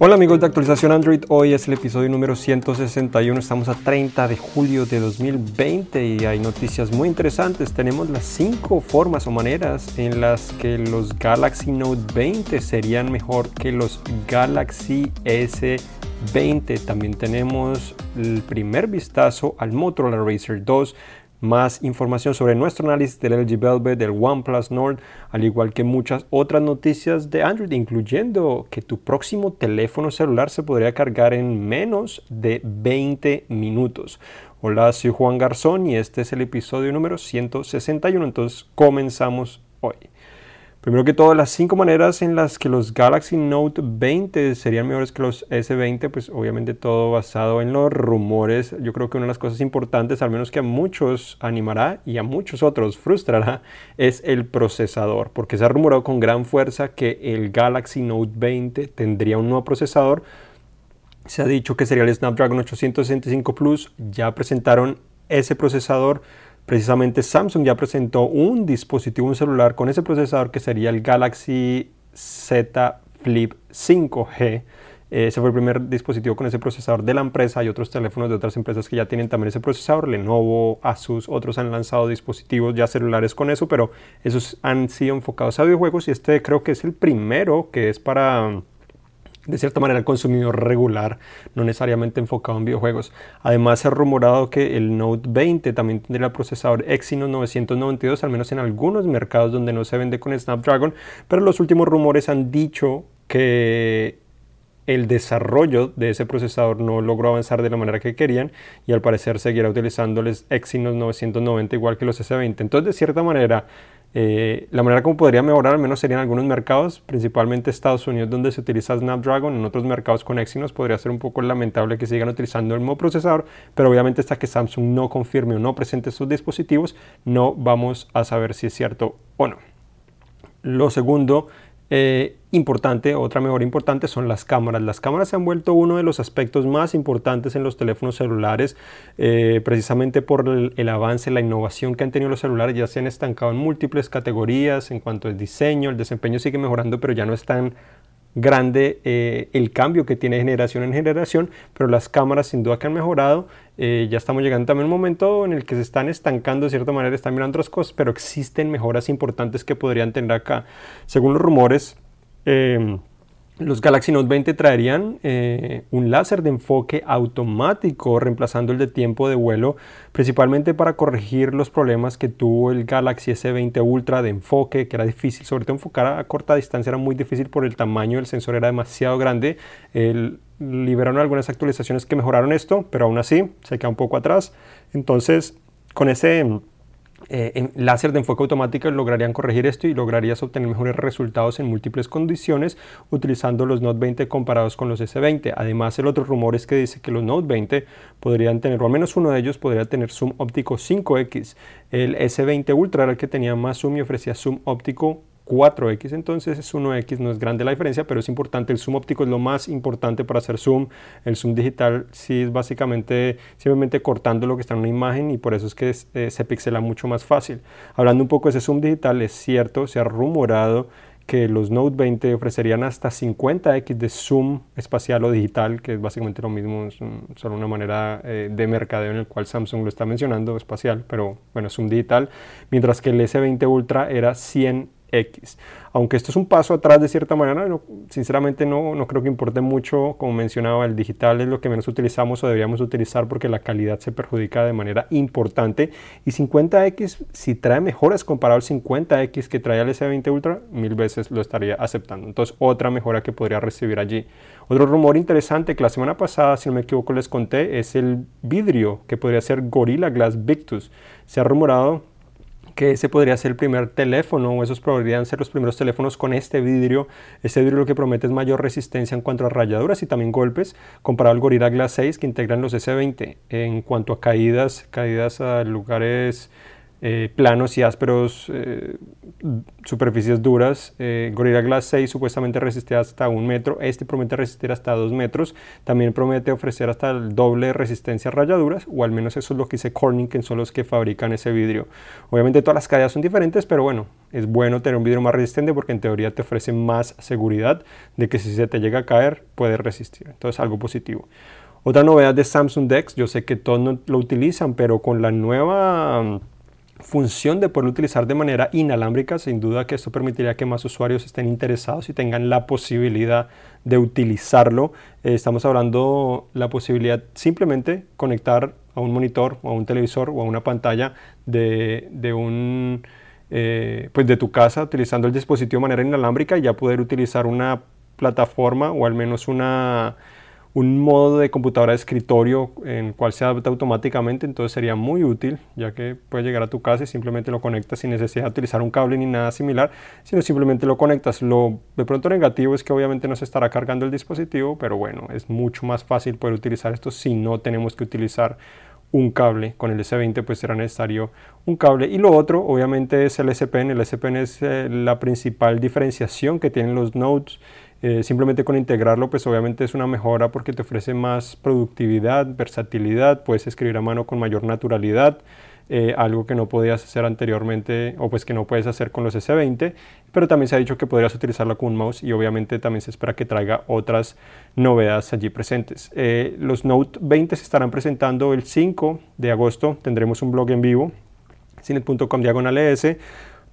Hola amigos de actualización Android, hoy es el episodio número 161, estamos a 30 de julio de 2020 y hay noticias muy interesantes. Tenemos las 5 formas o maneras en las que los Galaxy Note 20 serían mejor que los Galaxy S20. También tenemos el primer vistazo al Motorola Racer 2 más información sobre nuestro análisis del LG Velvet, del OnePlus Nord, al igual que muchas otras noticias de Android, incluyendo que tu próximo teléfono celular se podría cargar en menos de 20 minutos. Hola, soy Juan Garzón y este es el episodio número 161, entonces comenzamos hoy. Primero que todo, las cinco maneras en las que los Galaxy Note 20 serían mejores que los S20, pues obviamente todo basado en los rumores. Yo creo que una de las cosas importantes, al menos que a muchos animará y a muchos otros frustrará, es el procesador, porque se ha rumorado con gran fuerza que el Galaxy Note 20 tendría un nuevo procesador. Se ha dicho que sería el Snapdragon 865 Plus, ya presentaron ese procesador Precisamente Samsung ya presentó un dispositivo, un celular con ese procesador que sería el Galaxy Z Flip 5G. Ese fue el primer dispositivo con ese procesador de la empresa. Hay otros teléfonos de otras empresas que ya tienen también ese procesador. Lenovo, Asus, otros han lanzado dispositivos ya celulares con eso, pero esos han sido enfocados a videojuegos y este creo que es el primero que es para de cierta manera el consumidor regular, no necesariamente enfocado en videojuegos. Además se ha rumorado que el Note 20 también tendría el procesador Exynos 992, al menos en algunos mercados donde no se vende con Snapdragon, pero los últimos rumores han dicho que el desarrollo de ese procesador no logró avanzar de la manera que querían y al parecer seguirá utilizando el Exynos 990 igual que los S20. Entonces, de cierta manera, eh, la manera como podría mejorar al menos serían algunos mercados, principalmente Estados Unidos donde se utiliza Snapdragon, en otros mercados con Exynos podría ser un poco lamentable que sigan utilizando el mismo procesador, pero obviamente hasta que Samsung no confirme o no presente sus dispositivos, no vamos a saber si es cierto o no. Lo segundo eh, importante, otra mejora importante son las cámaras. Las cámaras se han vuelto uno de los aspectos más importantes en los teléfonos celulares, eh, precisamente por el, avance, la innovación que han tenido los celulares, ya se han estancado en múltiples categorías en cuanto al diseño, el desempeño sigue mejorando, pero ya no es tan grande eh, el cambio que tiene generación en generación, pero las cámaras sin duda que han mejorado. ya estamos llegando también a un momento en el que se están estancando de cierta manera, están mirando otras cosas, pero existen mejoras importantes que podrían tener acá. Según los rumores, eh, los Galaxy Note 20 traerían eh, un láser de enfoque automático reemplazando el de tiempo de vuelo, principalmente para corregir los problemas que tuvo el Galaxy S20 Ultra de enfoque, que era difícil, sobre todo enfocar a corta distancia era muy difícil por el tamaño del sensor, era demasiado grande. liberaron algunas actualizaciones que mejoraron esto, pero aún así se queda un poco atrás. Entonces, con ese eh, en láser de enfoque automático lograrían corregir esto y lograrías obtener mejores resultados en múltiples condiciones utilizando los Note 20 comparados con los S20. Además, el otro rumor es que dice que los Note 20 podrían tener, o al menos uno de ellos podría tener zoom óptico 5X. El S20 Ultra era el que tenía más zoom y ofrecía zoom óptico 4x, entonces es 1x, no es grande la diferencia, pero es importante, el zoom óptico es lo más importante para hacer zoom, el zoom digital sí es básicamente simplemente cortando lo que está en una imagen y por eso es que eh, se pixela mucho más fácil. Hablando un poco de ese zoom digital, es cierto, se ha rumorado que los Note 20 ofrecerían hasta 50x de zoom espacial o digital, que es básicamente lo mismo, es solo una manera eh, de mercadeo en el cual Samsung lo está mencionando, espacial, pero bueno, zoom digital, mientras que el S20 Ultra era 100 X. Aunque esto es un paso atrás de cierta manera, sinceramente no, no creo que importe mucho, como mencionaba, el digital es lo que menos utilizamos o deberíamos utilizar porque la calidad se perjudica de manera importante. Y 50X, si trae mejoras comparado al 50X que trae el S20 Ultra, mil veces lo estaría aceptando. Entonces, otra mejora que podría recibir allí. Otro rumor interesante que la semana pasada, si no me equivoco, les conté, es el vidrio que podría ser Gorilla Glass Victus. Se ha rumorado que ese podría ser el primer teléfono o esos podrían ser los primeros teléfonos con este vidrio. Este vidrio lo que promete es mayor resistencia en cuanto a rayaduras y también golpes comparado al Gorilla Glass 6 que integran los S20. En cuanto a caídas, caídas a lugares eh, planos y ásperos, eh, superficies duras. Eh, Gorilla Glass 6 supuestamente resiste hasta un metro, este promete resistir hasta dos metros, también promete ofrecer hasta el doble de resistencia a rayaduras, o al menos eso es lo que dice Corning, que son los que fabrican ese vidrio. Obviamente todas las caídas son diferentes, pero bueno, es bueno tener un vidrio más resistente porque en teoría te ofrece más seguridad de que si se te llega a caer, puede resistir. Entonces algo positivo. Otra novedad de Samsung Dex, yo sé que todos no lo utilizan, pero con la nueva función de poder utilizar de manera inalámbrica, sin duda que esto permitiría que más usuarios estén interesados y tengan la posibilidad de utilizarlo. Eh, estamos hablando la posibilidad simplemente conectar a un monitor o a un televisor o a una pantalla de, de un eh, pues de tu casa utilizando el dispositivo de manera inalámbrica y ya poder utilizar una plataforma o al menos una un modo de computadora de escritorio en cual se adapta automáticamente, entonces sería muy útil, ya que puedes llegar a tu casa y simplemente lo conectas sin necesidad de utilizar un cable ni nada similar, sino simplemente lo conectas. Lo de pronto negativo es que obviamente no se estará cargando el dispositivo, pero bueno, es mucho más fácil poder utilizar esto si no tenemos que utilizar un cable. Con el S20 pues será necesario un cable. Y lo otro obviamente es el S Pen. El S Pen es eh, la principal diferenciación que tienen los nodes eh, simplemente con integrarlo, pues obviamente es una mejora porque te ofrece más productividad, versatilidad, puedes escribir a mano con mayor naturalidad, eh, algo que no podías hacer anteriormente o pues que no puedes hacer con los S20, pero también se ha dicho que podrías utilizarlo con un mouse y obviamente también se espera que traiga otras novedades allí presentes. Eh, los Note 20 se estarán presentando el 5 de agosto, tendremos un blog en vivo, cinet.com diagonal ES,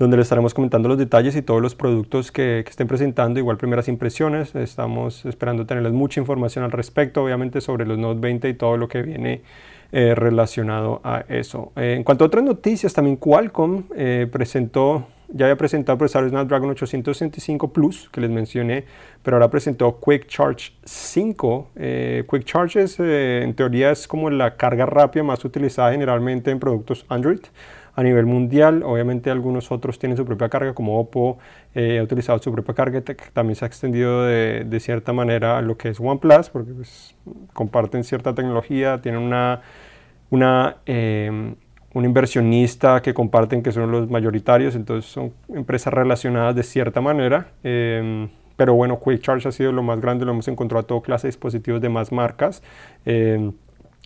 donde les estaremos comentando los detalles y todos los productos que, estén presentando, igual primeras impresiones. Estamos esperando tenerles mucha información al respecto, obviamente sobre los Note 20 y todo lo que viene eh, relacionado a eso. Eh, en cuanto a otras noticias, también Qualcomm eh, presentó, ya había presentado el procesador Snapdragon 865 Plus, que les mencioné, pero ahora presentó Quick Charge 5. Quick Charge es, en teoría es como la carga rápida más utilizada generalmente en productos Android a nivel mundial. Obviamente algunos otros tienen su propia carga, como Oppo eh, ha utilizado su propia carga, que también se ha extendido de, de, cierta manera a lo que es OnePlus, porque pues, comparten cierta tecnología, tienen una, una, em, un inversionista que comparten que son los mayoritarios, entonces son empresas relacionadas de cierta manera. Em, pero bueno, Quick Charge ha sido lo más grande, lo hemos encontrado a toda clase de dispositivos de más marcas, em,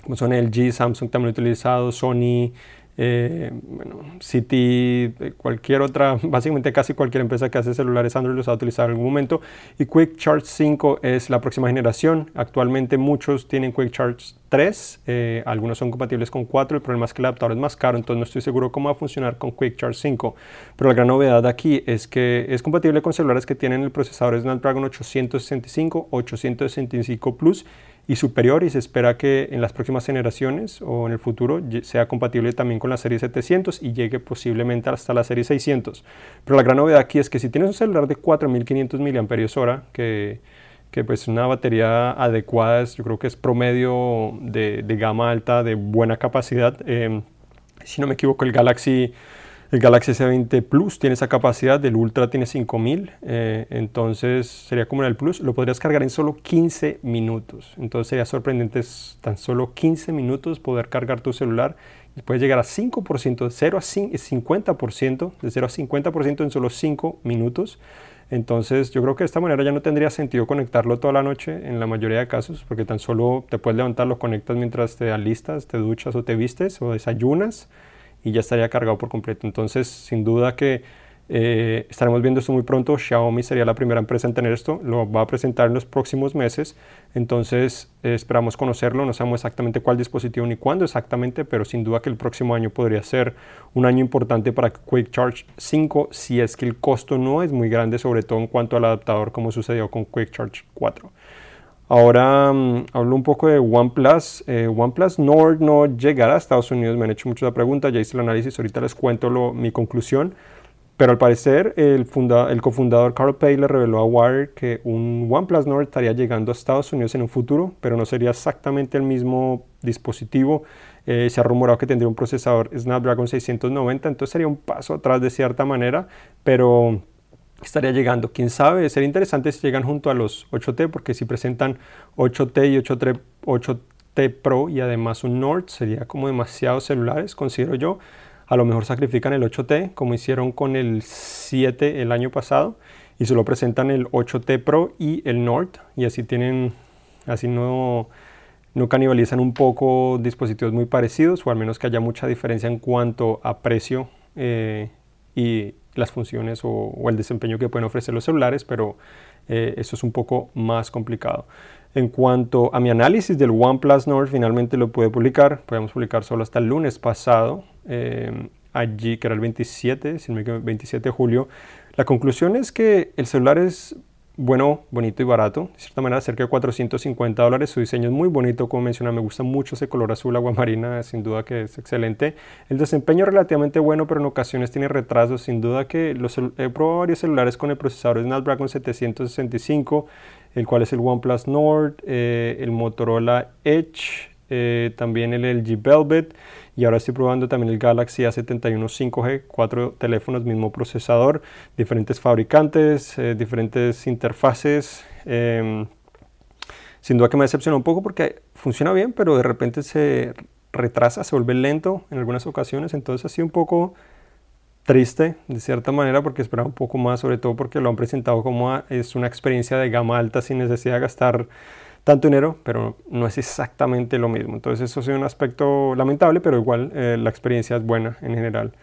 como son LG, Samsung también utilizado, Sony, eh, bueno, City, eh, cualquier otra, básicamente casi cualquier empresa que hace celulares Android los ha utilizado en algún momento. Y Quick Charge 5 es la próxima generación. Actualmente muchos tienen Quick Charge 3, eh, algunos son compatibles con 4. El problema es que el adaptador es más caro, entonces no estoy seguro cómo va a funcionar con Quick Charge 5. Pero la gran novedad aquí es que es compatible con celulares que tienen el procesador Snapdragon 865, 865 Plus y superior y se espera que en las próximas generaciones o en el futuro sea compatible también con la serie 700 y llegue posiblemente hasta la serie 600. Pero la gran novedad aquí es que si tienes un celular de 4500 mAh, que, que pues una batería adecuada es, yo creo que es promedio de, de gama alta de buena capacidad, eh, si no me equivoco el Galaxy el Galaxy S20 Plus tiene esa capacidad, del Ultra tiene 5000, eh, entonces sería como en el Plus, lo podrías cargar en solo 15 minutos. Entonces sería sorprendente tan solo 15 minutos poder cargar tu celular y puedes llegar a 5%, de 0 a 50%, de 0 a 50% en solo 5 minutos. Entonces yo creo que de esta manera ya no tendría sentido conectarlo toda la noche en la mayoría de casos, porque tan solo te puedes levantar, lo conectas mientras te alistas, te duchas o te vistes o desayunas y ya estaría cargado por completo. Entonces, sin duda que eh, estaremos viendo esto muy pronto. Xiaomi sería la primera empresa en tener esto. Lo va a presentar en los próximos meses. Entonces, eh, esperamos conocerlo. No sabemos exactamente cuál dispositivo ni cuándo exactamente, pero sin duda que el próximo año podría ser un año importante para Quick Charge 5 si es que el costo no es muy grande, sobre todo en cuanto al adaptador, como sucedió con Quick Charge 4. Ahora um, hablo un poco de OnePlus. Eh, OnePlus Nord no llegará a Estados Unidos. Me han hecho mucho la pregunta, ya hice el análisis, ahorita les cuento mi conclusión. Pero al parecer el, cofundador Carl Pay le reveló a Wire que un OnePlus Nord estaría llegando a Estados Unidos en un futuro, pero no sería exactamente el mismo dispositivo. Eh, se ha rumorado que tendría un procesador Snapdragon 690, entonces sería un paso atrás de cierta manera, pero estaría llegando. Quién sabe, sería interesante si llegan junto a los 8T, porque si presentan 8T y 8T, Pro y además un Nord, sería como demasiados celulares, considero yo. a lo mejor sacrifican el 8T como hicieron con el 7 el año pasado y solo presentan el 8T Pro y el Nord y así tienen, así no, no canibalizan un poco dispositivos muy parecidos o al menos que haya mucha diferencia en cuanto a precio eh, y las funciones o, el desempeño que pueden ofrecer los celulares, pero eh, eso es un poco más complicado. En cuanto a mi análisis del OnePlus Nord, finalmente lo pude publicar. Podemos publicar solo hasta el lunes pasado, eh, allí que era el 27, si no me 27 de julio. La conclusión es que el celular es bueno, bonito y barato. De cierta manera, cerca de 450 dólares. Su diseño es muy bonito, como mencioné. Me gusta mucho ese color azul aguamarina, sin duda que es excelente. El desempeño es relativamente bueno, pero en ocasiones tiene retrasos. Sin duda que los, he probado varios celulares con el procesador Snapdragon 765, el cual es el OnePlus Nord, eh, el Motorola Edge, eh, también el LG Velvet y ahora estoy probando también el Galaxy A71 5G, cuatro teléfonos, mismo procesador, diferentes fabricantes, eh, diferentes interfaces. Em, sin duda que me decepcionó un poco porque funciona bien, pero de repente se retrasa, se vuelve lento en algunas ocasiones, entonces ha sido un poco triste de cierta manera porque esperaba un poco más, sobre todo porque lo han presentado como es una experiencia de gama alta sin necesidad de gastar tanto dinero, pero no es exactamente lo mismo. Entonces eso es un aspecto lamentable, pero igual eh, la experiencia es buena en general.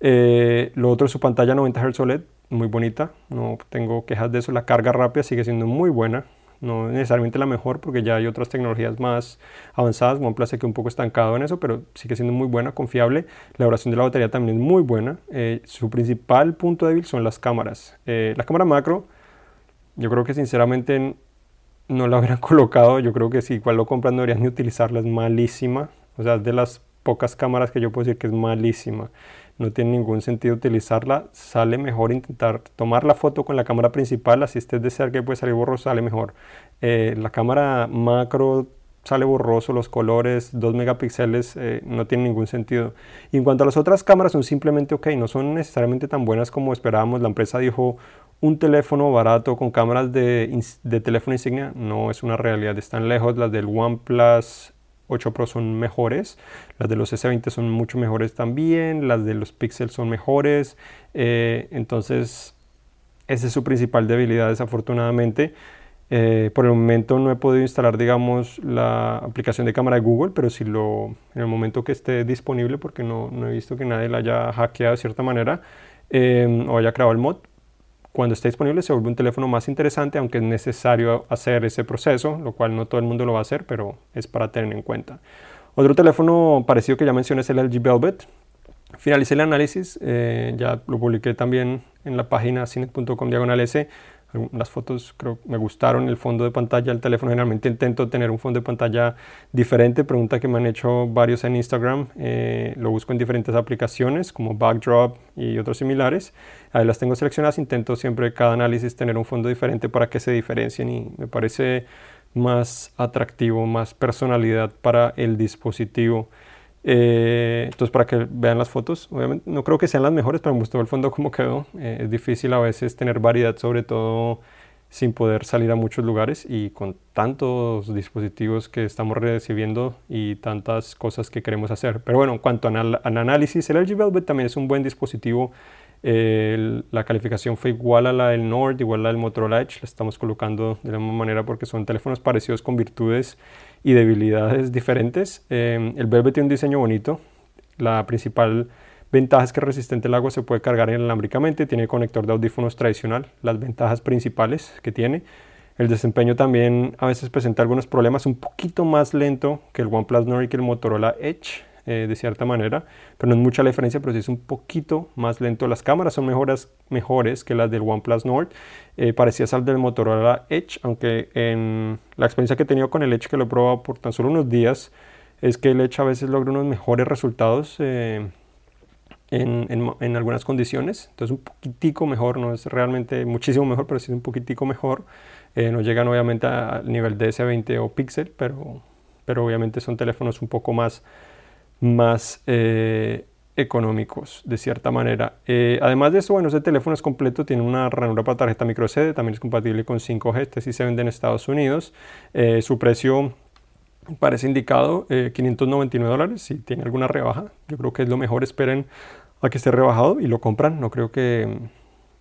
Eh, lo otro es su pantalla 90 Hz OLED, muy bonita, no tengo quejas de eso. La carga rápida sigue siendo muy buena, no necesariamente la mejor porque ya hay otras tecnologías más avanzadas. OnePlus se que un poco estancado en eso, pero sigue siendo muy buena, confiable. La duración de la batería también es muy buena. Eh, su principal punto débil son las cámaras. la cámara macro, yo creo que sinceramente no la hubieran colocado. Yo creo que si igual lo compran no deberían ni utilizarla, es malísima. O sea, es de las pocas cámaras que yo puedo decir que es malísima. No tiene ningún sentido utilizarla. Sale mejor intentar tomar la foto con la cámara principal, así estés de cerca y puede salir borroso, sale mejor. Eh, la cámara macro sale borroso, los colores, 2 megapíxeles, eh, no tiene ningún sentido. Y en cuanto a las otras cámaras, son simplemente ok, no son necesariamente tan buenas como esperábamos. La empresa dijo un teléfono barato con cámaras de, teléfono insignia no es una realidad. Están lejos. Las del OnePlus 8 Pro son mejores. Las de los S20 son mucho mejores también. Las de los Pixel son mejores. Eh, entonces, esa es su principal debilidad, desafortunadamente. Eh, por el momento no he podido instalar, digamos, la aplicación de cámara de Google, pero si lo, en el momento que esté disponible, porque no, no he visto que nadie la haya hackeado de cierta manera eh, o haya creado el mod, cuando esté disponible se vuelve un teléfono más interesante, aunque es necesario hacer ese proceso, lo cual no todo el mundo lo va a hacer, pero es para tener en cuenta. Otro teléfono parecido que ya mencioné es el LG Velvet. Finalicé el análisis, eh, ya lo publiqué también en la página cine.com diagonal S las fotos creo me gustaron, el fondo de pantalla del teléfono, generalmente intento tener un fondo de pantalla diferente, pregunta que me han hecho varios en Instagram, eh, lo busco en diferentes aplicaciones como Backdrop y otros similares, ahí las tengo seleccionadas, intento siempre cada análisis tener un fondo diferente para que se diferencien y me parece más atractivo, más personalidad para el dispositivo. Eh, entonces, para que vean las fotos, obviamente no creo que sean las mejores, pero me gustó el fondo como quedó. Eh, es difícil a veces tener variedad, sobre todo sin poder salir a muchos lugares y con tantos dispositivos que estamos recibiendo y tantas cosas que queremos hacer. Pero bueno, en cuanto al análisis, el LG Velvet también es un buen dispositivo la calificación fue igual a la del Nord, igual a la del Motorola Edge. La estamos colocando de la misma manera porque son teléfonos parecidos con virtudes y debilidades diferentes. Em, el Velvet tiene un diseño bonito. La principal ventaja es que es resistente al agua, se puede cargar inalámbricamente, tiene conector de audífonos tradicional, las ventajas principales que tiene. El desempeño también a veces presenta algunos problemas, un poquito más lento que el OnePlus Nord y que el Motorola Edge. Eh, de cierta manera, pero no es mucha la diferencia, pero sí es un poquito más lento. Las cámaras son mejores, mejores que las del OnePlus Nord, eh, parecía ser del Motorola Edge, aunque en la experiencia que he tenido con el Edge, que lo he probado por tan solo unos días, es que el Edge a veces logra unos mejores resultados. Eh, en, en, algunas condiciones, entonces un poquitico mejor, no es realmente muchísimo mejor, pero sí es un poquitico mejor. no llegan obviamente al nivel de S20 o Pixel, pero, pero obviamente son teléfonos un poco más más eh, económicos de cierta manera. Eh, además de eso, bueno, ese teléfono es completo, tiene una ranura para tarjeta micro SD, también es compatible con 5G, este sí se vende en Estados Unidos. Eh, su precio parece indicado 599 dólares. Si tiene alguna rebaja, yo creo que es lo mejor. Esperen a que esté rebajado y lo compran. No creo que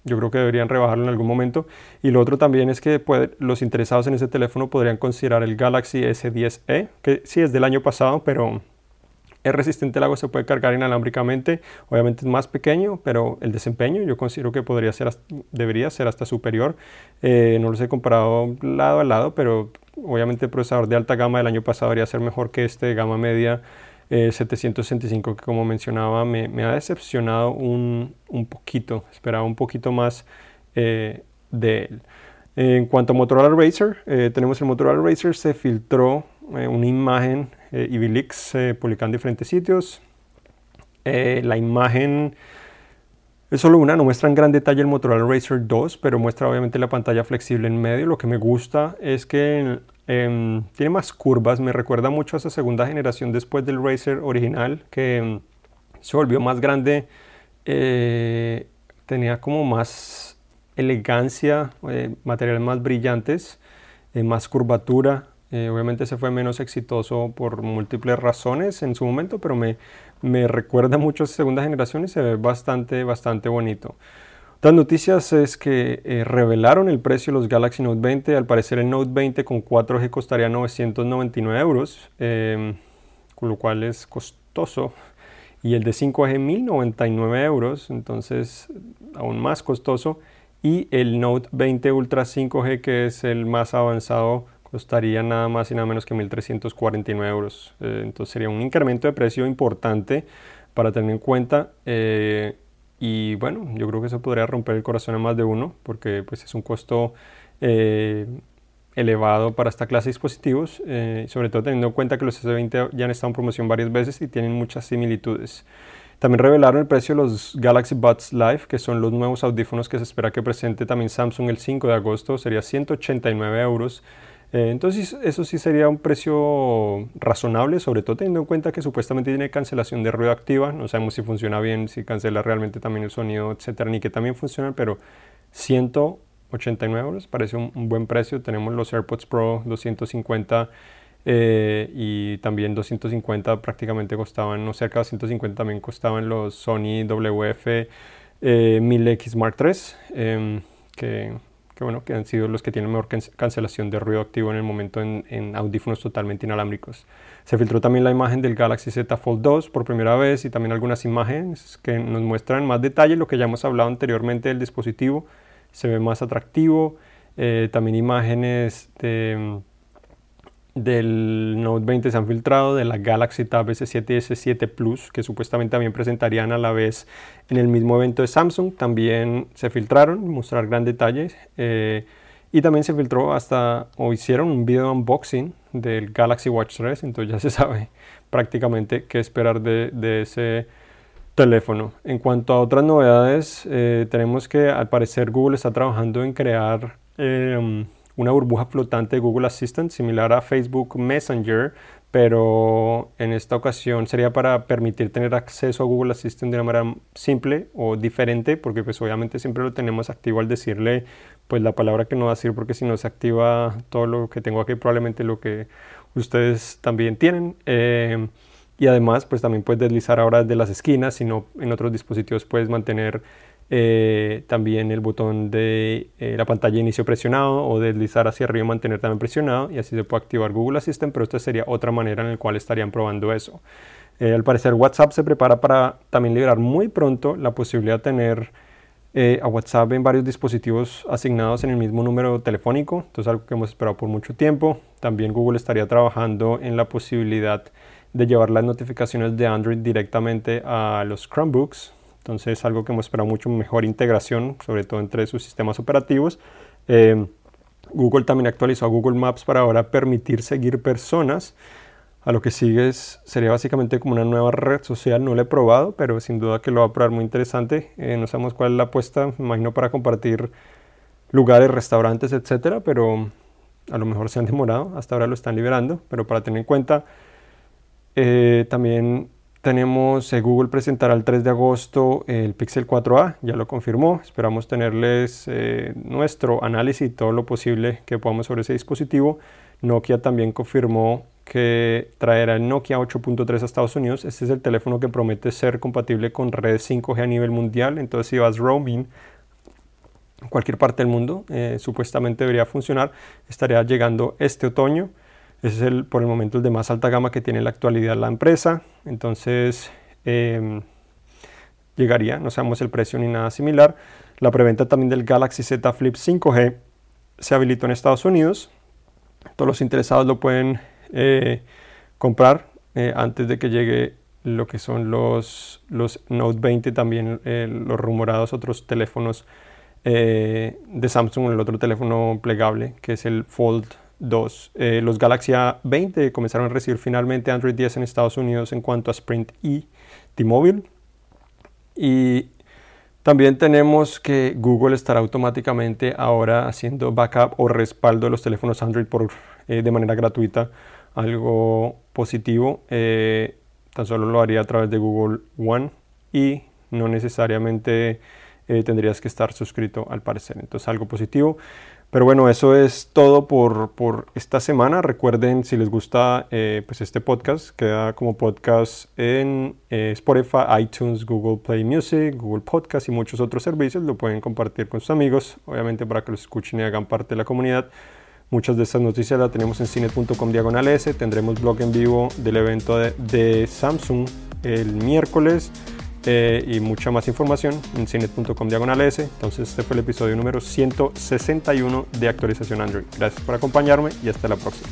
yo creo que deberían rebajarlo en algún momento. Y lo otro también es que los interesados en ese teléfono podrían considerar el Galaxy S10e, que sí es del año pasado, pero es resistente al agua, se puede cargar inalámbricamente. Obviamente es más pequeño, pero el desempeño yo considero que podría ser, debería ser hasta superior. Eh, no los he comparado lado a lado, pero obviamente el procesador de alta gama del año pasado debería ser mejor que este de gama media 765 eh, que como mencionaba me, ha decepcionado un, poquito, esperaba un poquito más eh, de él. En cuanto a Motorola Racer, eh, tenemos el Motorola Racer, se filtró una imagen Vilix publicada en diferentes sitios. la imagen es solo una, no muestra en gran detalle el Motorola Racer 2, pero muestra obviamente la pantalla flexible en medio. Lo que me gusta es que em, tiene más curvas, me recuerda mucho a esa segunda generación después del Racer original, que em, se volvió más grande, eh, tenía como más elegancia, eh, materiales más brillantes, eh, más curvatura. Obviamente se fue menos exitoso por múltiples razones en su momento, pero me, me recuerda mucho a segunda generación y se ve bastante, bastante bonito. Otras noticias es que eh, revelaron el precio de los Galaxy Note 20. Al parecer el Note 20 con 4G costaría 999 euros, em, con lo cual es costoso. Y el de 5G 1099 euros, entonces aún más costoso. Y el Note 20 Ultra 5G, que es el más avanzado costaría nada más y nada menos que 1.349 euros. Eh, entonces sería un incremento de precio importante para tener en cuenta. Eh, y bueno, yo creo que eso podría romper el corazón a más de uno porque pues, es un costo eh, elevado para esta clase de dispositivos, sobre todo teniendo en cuenta que los S20 ya han estado en promoción varias veces y tienen muchas similitudes. También revelaron el precio de los Galaxy Buds Live, que son los nuevos audífonos que se espera que presente también Samsung el 5 de agosto, sería 189 euros. Eh, entonces eso sí sería un precio razonable, sobre todo teniendo en cuenta que supuestamente tiene cancelación de ruido activa. No sabemos si funciona bien, si cancela realmente también el sonido, etcétera, ni que también funciona, pero 189 euros parece un, buen precio. Tenemos los AirPods Pro 250 eh, y también 250 prácticamente costaban, no cerca de 250 también costaban los Sony WF 1000X Mark III, em, que que bueno, que han sido los que tienen mejor cancelación de ruido activo en el momento en, audífonos totalmente inalámbricos. Se filtró también la imagen del Galaxy Z Fold 2 por primera vez y también algunas imágenes que nos muestran más detalle lo que ya hemos hablado anteriormente del dispositivo. Se ve más atractivo. Eh, también imágenes de del Note 20 se han filtrado, de la Galaxy Tab S7 y S7 Plus, que supuestamente también presentarían a la vez en el mismo evento de Samsung, también se filtraron, mostrar gran detalle. Eh, y también se filtró hasta, o hicieron un video unboxing del Galaxy Watch 3, entonces ya se sabe prácticamente qué esperar de, ese teléfono. En cuanto a otras novedades, eh, tenemos que al parecer Google está trabajando en crear... Eh, una burbuja flotante de Google Assistant similar a Facebook Messenger, pero en esta ocasión sería para permitir tener acceso a Google Assistant de una manera simple o diferente, porque pues obviamente siempre lo tenemos activo al decirle pues la palabra que no va a decir, porque si no se activa todo lo que tengo aquí, probablemente lo que ustedes también tienen. Eh, y además pues también puedes deslizar ahora desde las esquinas, si no en otros dispositivos puedes mantener eh, también el botón de eh, la pantalla de inicio presionado o deslizar hacia arriba y mantener también presionado y así se puede activar Google Assistant, pero esta sería otra manera en la cual estarían probando eso. Eh, al parecer WhatsApp se prepara para también liberar muy pronto la posibilidad de tener a WhatsApp en varios dispositivos asignados en el mismo número telefónico, entonces algo que hemos esperado por mucho tiempo. También Google estaría trabajando en la posibilidad de llevar las notificaciones de Android directamente a los Chromebooks, entonces, algo que esperado mucho mejor integración, sobre todo entre sus sistemas operativos. Eh, Google también actualizó a Google Maps para ahora permitir seguir personas. A lo que sigue sería básicamente como una nueva red social, no lo he probado, pero sin duda que lo va a probar muy interesante. Eh, no sabemos cuál es la apuesta, me imagino para compartir lugares, restaurantes, etcétera, pero a lo mejor se han demorado, hasta ahora lo están liberando, pero para tener en cuenta eh, también tenemos, eh, Google presentará el 3 de agosto el Pixel 4a, ya lo confirmó. Esperamos tenerles eh, nuestro análisis y todo lo posible que podamos sobre ese dispositivo. Nokia también confirmó que traerá el Nokia 8.3 a Estados Unidos. Este es el teléfono que promete ser compatible con red 5G a nivel mundial. Entonces, si vas roaming en cualquier parte del mundo, eh, supuestamente debería funcionar. Estaría llegando este otoño. Ese es el, por el momento el de más alta gama que tiene en la actualidad la empresa. Entonces, em, llegaría, no sabemos el precio ni nada similar. La preventa también del Galaxy Z Flip 5G se habilitó en Estados Unidos. Todos los interesados lo pueden eh, comprar eh, antes de que llegue lo que son los, los Note 20, también eh, los rumorados otros teléfonos de Samsung, el otro teléfono plegable que es el Fold 2. los Galaxy A20 comenzaron a recibir finalmente Android 10 en Estados Unidos en cuanto a Sprint y T-Mobile. Y también tenemos que Google estará automáticamente ahora haciendo backup o respaldo de los teléfonos Android por, eh, de manera gratuita, algo positivo. Eh, tan solo lo haría a través de Google One y no necesariamente eh, tendrías que estar suscrito al parecer. Entonces algo positivo. Pero bueno, eso es todo por, por esta semana. Recuerden, si les gusta eh, pues este podcast, queda como podcast en eh, Spotify, iTunes, Google Play Music, Google Podcast y muchos otros servicios. Lo pueden compartir con sus amigos, obviamente para que los escuchen y hagan parte de la comunidad. Muchas de estas noticias las tenemos en cine.com diagonal S. Tendremos blog en vivo del evento de, de Samsung el miércoles. Eh, y mucha más información en cine.com diagonal S. Entonces este fue el episodio número 161 de actualización Android. Gracias por acompañarme y hasta la próxima.